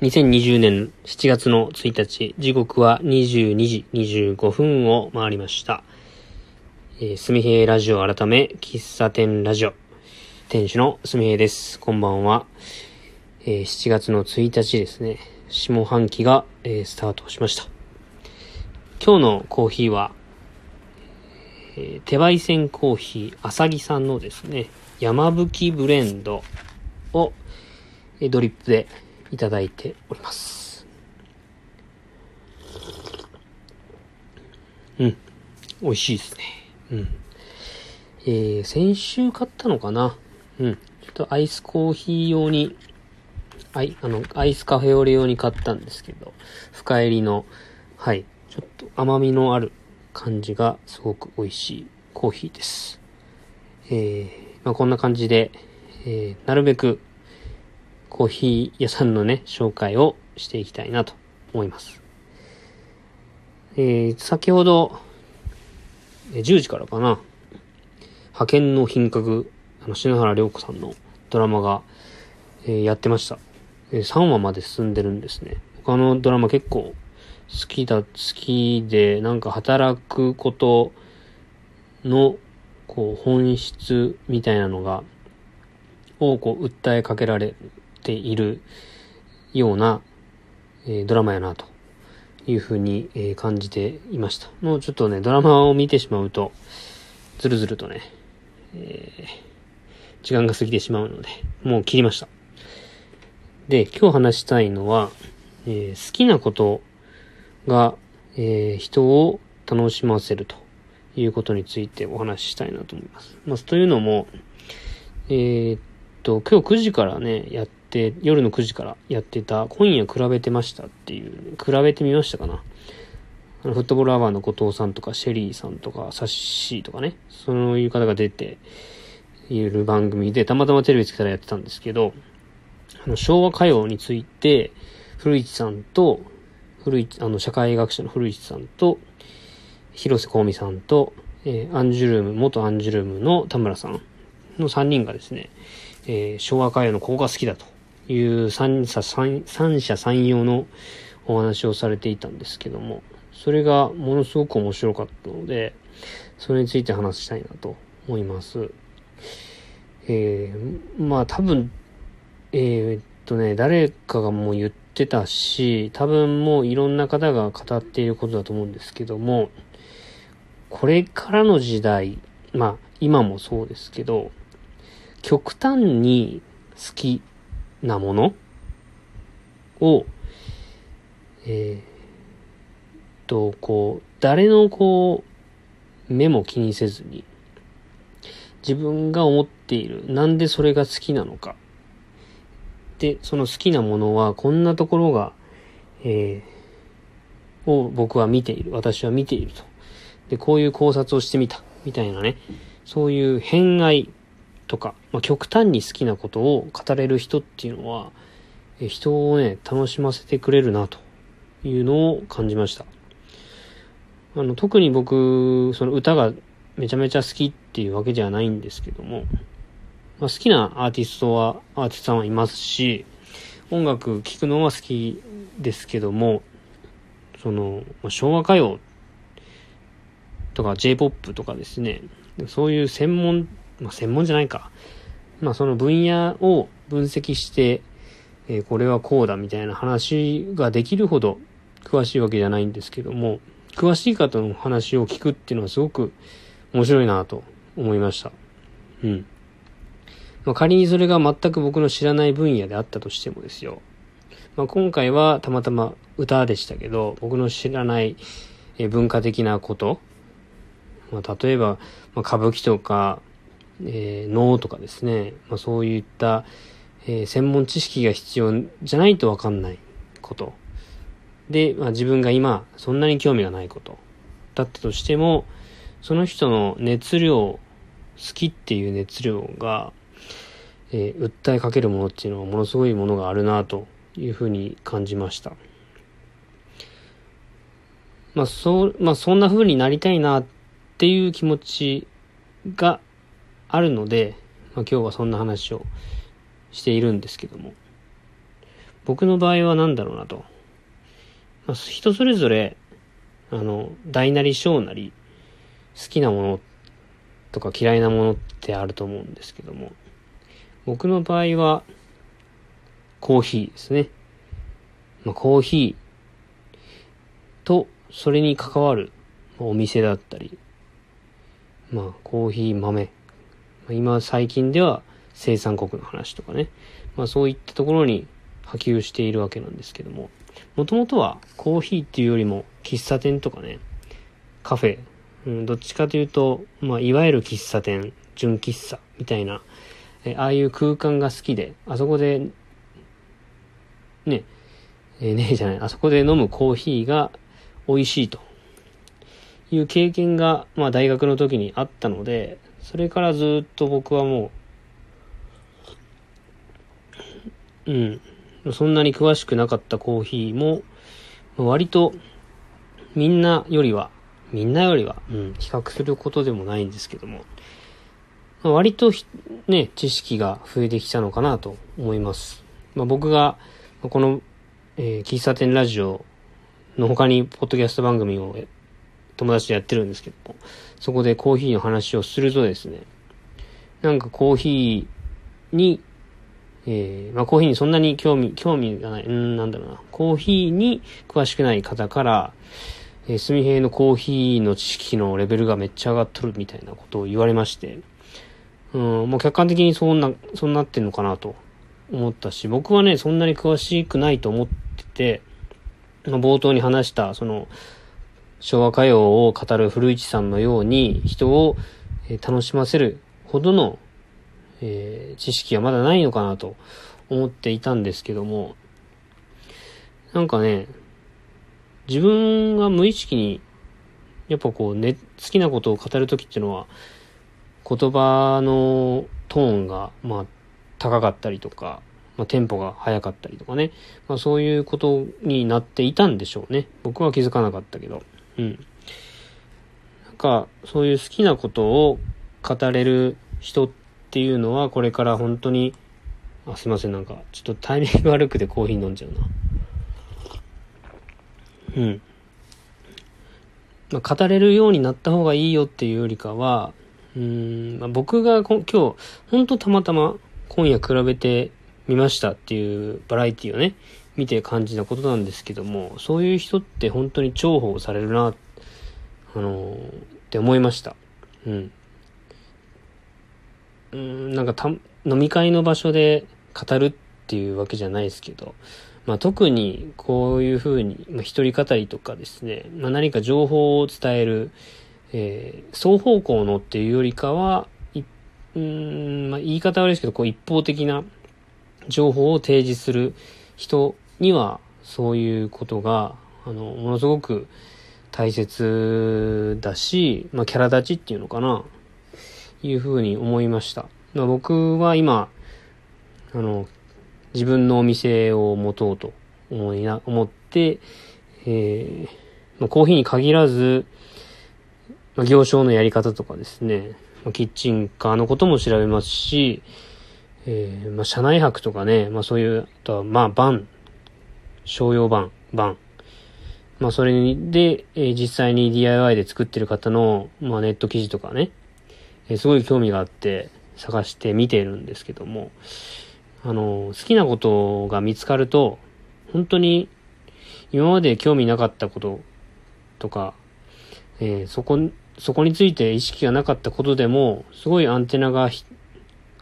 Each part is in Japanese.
2020年7月の1日、時刻は22時25分を回りました。えー、すみへいラジオ改め、喫茶店ラジオ。店主のすみへいです。こんばんは。えー7月の1日ですね、下半期が、えースタートしました。今日のコーヒーは、えー手焙煎コーヒー、あさぎさんのですね、山吹ブレンドを、えードリップでいただいております。うん。美味しいですね。うん。えー、先週買ったのかな？うん。ちょっとアイスコーヒー用に、アイ、あの、アイスカフェオレ用に買ったんですけど、深入りの、はい、ちょっと甘みのある感じがすごく美味しいコーヒーです。えー、まあこんな感じで、えー、なるべくコーヒー屋さんのね、紹介をしていきたいなと思います。えー、先ほど、10時からかな、派遣の品格、あの、篠原涼子さんのドラマが、えーやってました。えー3話まで進んでるんですね。他のドラマ結構好きだ、好きで、なんか働くことの、こう、本質みたいなのが、をこう、訴えかけられるているような、えドラマやなというふうに、え感じていました。もうちょっとね、ドラマを見てしまうと、ずるずるとね、えー時間が過ぎてしまうので、もう切りました。で、今日話したいのは、えー好きなことが、えー人を楽しませるということについてお話ししたいなと思います。まあ、というのも、えーっと、今日9時からね、やっ、夜の9時からやってた、今夜比べてましたっていう、比べてみましたかな。あのフットボールアワーの後藤さんとか、シェリーさんとか、サッシーとかね、そういう方が出ている番組で、たまたまテレビつけたらやってたんですけど、あの昭和歌謡について、古市さんと、古市、あの、社会学者の古市さんと、広瀬香美さんと、えーアンジュルーム、元アンジュルームの田村さんの3人がですね、えー昭和歌謡のここが好きだという三者三三者三様のお話をされていたんですけども、それがものすごく面白かったので、それについて話したいなと思います。えーまあ多分、えーっとね、誰かがもう言ってたし、多分もういろんな方が語っていることだと思うんですけども、これからの時代、まあ今もそうですけど、極端に好きなもの？を、えーっと、こう、誰のこう、目も気にせずに、自分が思っている、なんでそれが好きなのか。で、その好きなものは、こんなところが、えーを僕は見ている。私は見ていると。で、こういう考察をしてみた。みたいなね。そういう偏愛とか、まあ、極端に好きなことを語れる人っていうのは、え人をね、楽しませてくれるなというのを感じました。あの、特に僕、その歌がめちゃめちゃ好きっていうわけじゃないんですけども、まあ、好きなアーティストは、アーティストさんはいますし、音楽聴くのは好きですけども、その、まあ昭和歌謡とか J-POP とかですね、そういう専門、まあ、専門じゃないか。まあその分野を分析して、えーこれはこうだみたいな話ができるほど詳しいわけじゃないんですけども、詳しい方の話を聞くっていうのはすごく面白いなと思いました。うん。まあ、仮にそれが全く僕の知らない分野であったとしてもですよ。まあ、今回はたまたま歌でしたけど、僕の知らない文化的なこと、まあ、例えば、ま、歌舞伎とか、えー能とかですね、まあ、そういった、えー専門知識が必要じゃないとわかんないこと。で、まあ、自分が今そんなに興味がないことだったとしても、その人の熱量、好きっていう熱量が、えー訴えかけるものっていうのはものすごいものがあるなというふうに感じました。まあそう、まあそんな風になりたいなっていう気持ちがあるので、まあ今日はそんな話をしているんですけども。僕の場合は何だろうなと。まあ、人それぞれ、あの、大なり小なり、好きなものとか嫌いなものってあると思うんですけども、僕の場合は、コーヒーですね。まあ、コーヒーと、それに関わるお店だったり、まあ、コーヒー豆。今、最近では生産国の話とかね。まあ、そういったところに波及しているわけなんですけども、もともとはコーヒーっていうよりも喫茶店とかね、カフェ、うん、どっちかというと、まあ、いわゆる喫茶店、純喫茶みたいな、えああいう空間が好きで、あそこで、ね、え、ねえじゃない、あそこで飲むコーヒーが美味しいと。いう経験が、まあ大学の時にあったので、それからずっと僕はもう、うん、そんなに詳しくなかったコーヒーも、割とみんなよりは、みんなよりは、うん、比較することでもないんですけども、ま割とね、知識が増えてきたのかなと思います。まあ、僕が、この、えー、喫茶店ラジオの他に、ポッドキャスト番組を友達とやってるんですけども、そこでコーヒーの話をするとですね、なんかコーヒーにえー、まあ、コーヒーにそんなに興味、興味がない、うん、なんだろうな、コーヒーに詳しくない方から、えー、すみへいのコーヒーの知識のレベルがめっちゃ上がっとるみたいなことを言われまして、うん、もう客観的にそんな、そうなってんのかなと思ったし、僕はね、そんなに詳しくないと思ってて、まあ、冒頭に話した、その、昭和歌謡を語る古市さんのように、人を楽しませるほどのえー、知識はまだないのかなと思っていたんですけども、なんかね、自分が無意識に、やっぱこうね、好きなことを語るときっていうのは、言葉のトーンが、まあ、高かったりとか、まあ、テンポが速かったりとかね、まあ、そういうことになっていたんでしょうね。僕は気づかなかったけど。うん。なんか、そういう好きなことを語れる人っていうのはこれから本当にあすいませんなんかちょっとタイミング悪くてコーヒー飲んじゃうなうんまあ、語れるようになった方がいいよっていうよりかはうん、まあ、僕が今日本当たまたま今夜比べてみましたっていうバラエティをね見て感じたことなんですけどもそういう人って本当に重宝されるなあのー、って思いました。うん。うん、なんかた、飲み会の場所で語るっていうわけじゃないですけど、まあ、特にこういうふうに、まあ、一人語りとかですね、まあ、何か情報を伝える、えー、双方向のっていうよりかは、いうん、まあ、言い方悪いですけど、こう一方的な情報を提示する人には、そういうことが、あの、ものすごく大切だし、まあ、キャラ立ちっていうのかな。いうふうに思いました。まあ、僕は今、あの、自分のお店を持とうと思いな、思って、えー、まあ、コーヒーに限らず、まあ、行商のやり方とかですね、まあ、キッチンカーのことも調べますし、えー、まあ、車内泊とかね、まあ、そういう、あとは、まあ、バン、商用バン、バン。まあ、それで、えー、実際に DIY で作ってる方の、まあ、ネット記事とかね、えすごい興味があって探して見てるんですけども、あの、好きなことが見つかると、本当に今まで興味なかったこととか、えー、そこ、そこについて意識がなかったことでも、すごいアンテナが、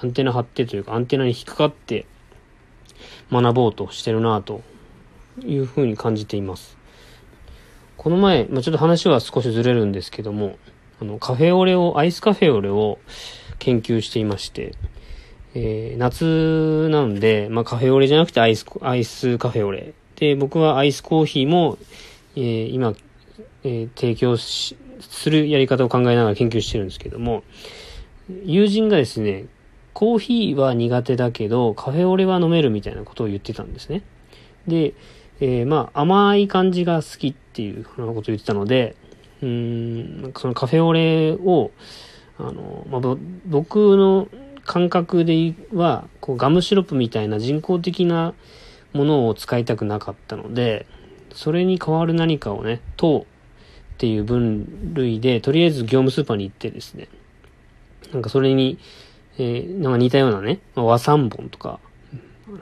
アンテナ張ってというか、アンテナに引っかかって学ぼうとしてるなというふうに感じています。この前、まあ、ちょっと話は少しずれるんですけども、あの、カフェオレを、アイスカフェオレを研究していまして、えー、夏なんで、まあ、カフェオレじゃなくてアイス、アイスカフェオレ。で、僕はアイスコーヒーも、えー、今、えー、提供するやり方を考えながら研究してるんですけども、友人がですね、コーヒーは苦手だけど、カフェオレは飲めるみたいなことを言ってたんですね。で、えー、まあ、甘い感じが好きっていうふうなことを言ってたので、うん、そのカフェオレを、あの、まあ、僕の感覚では、こうガムシロップみたいな人工的なものを使いたくなかったので、それに代わる何かをね、糖っていう分類で、とりあえず業務スーパーに行ってですね、なんかそれに、えー、なんか似たようなね、和三本とか、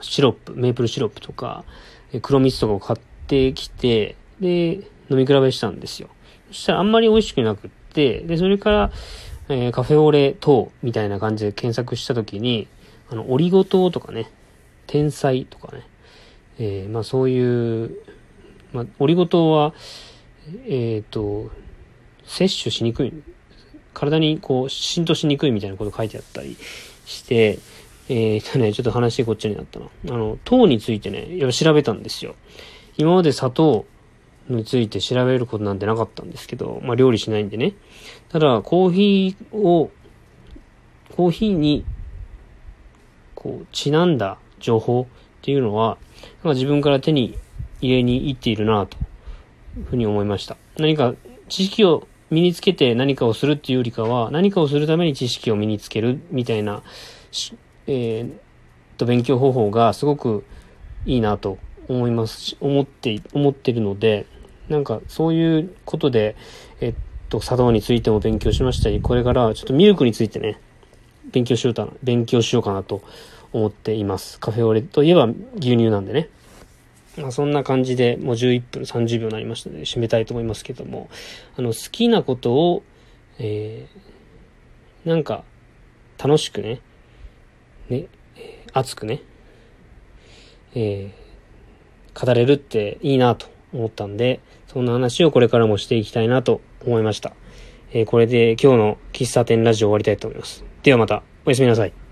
シロップ、メープルシロップとか、黒蜜とかを買ってきて、で、飲み比べしたんですよ。そしたらあんまり美味しくなくって、で、それから、えー、カフェオレ等みたいな感じで検索したときに、あの、オリゴ糖とかね、天才とかね、えー、まあそういう、まあ、オリゴ糖は、えっ、ー、と、摂取しにくい、体にこう浸透しにくいみたいなこと書いてあったりして、えー、とね、ちょっと話こっちになったな。あの、糖についてね、やっぱ調べたんですよ。今まで砂糖について調べることなんてなかったんですけど、まあ料理しないんでね。ただ、コーヒーを、コーヒーに、こう、ちなんだ情報っていうのは、なんか自分から手に入れに行っているなと、いうふうに思いました。何か知識を身につけて何かをするっていうよりかは、何かをするために知識を身につけるみたいな、えー、と、勉強方法がすごくいいなと思いますし、思って、思ってるので、なんかそういうことで、えっと、茶道についても勉強しましたり、これからはちょっとミルクについてね、勉強しようかな、勉強しようかなと思っています。カフェオレといえば牛乳なんでね。まあ、そんな感じでもう11分30秒になりましたので締めたいと思いますけども、あの、好きなことを、えー、なんか楽しくね、ね、熱くね、えー、語れるっていいなと思ったんで、そんな話をこれからもしていきたいなと思いました。えー、これで今日の喫茶店ラジオ終わりたいと思います。ではまた、おやすみなさい。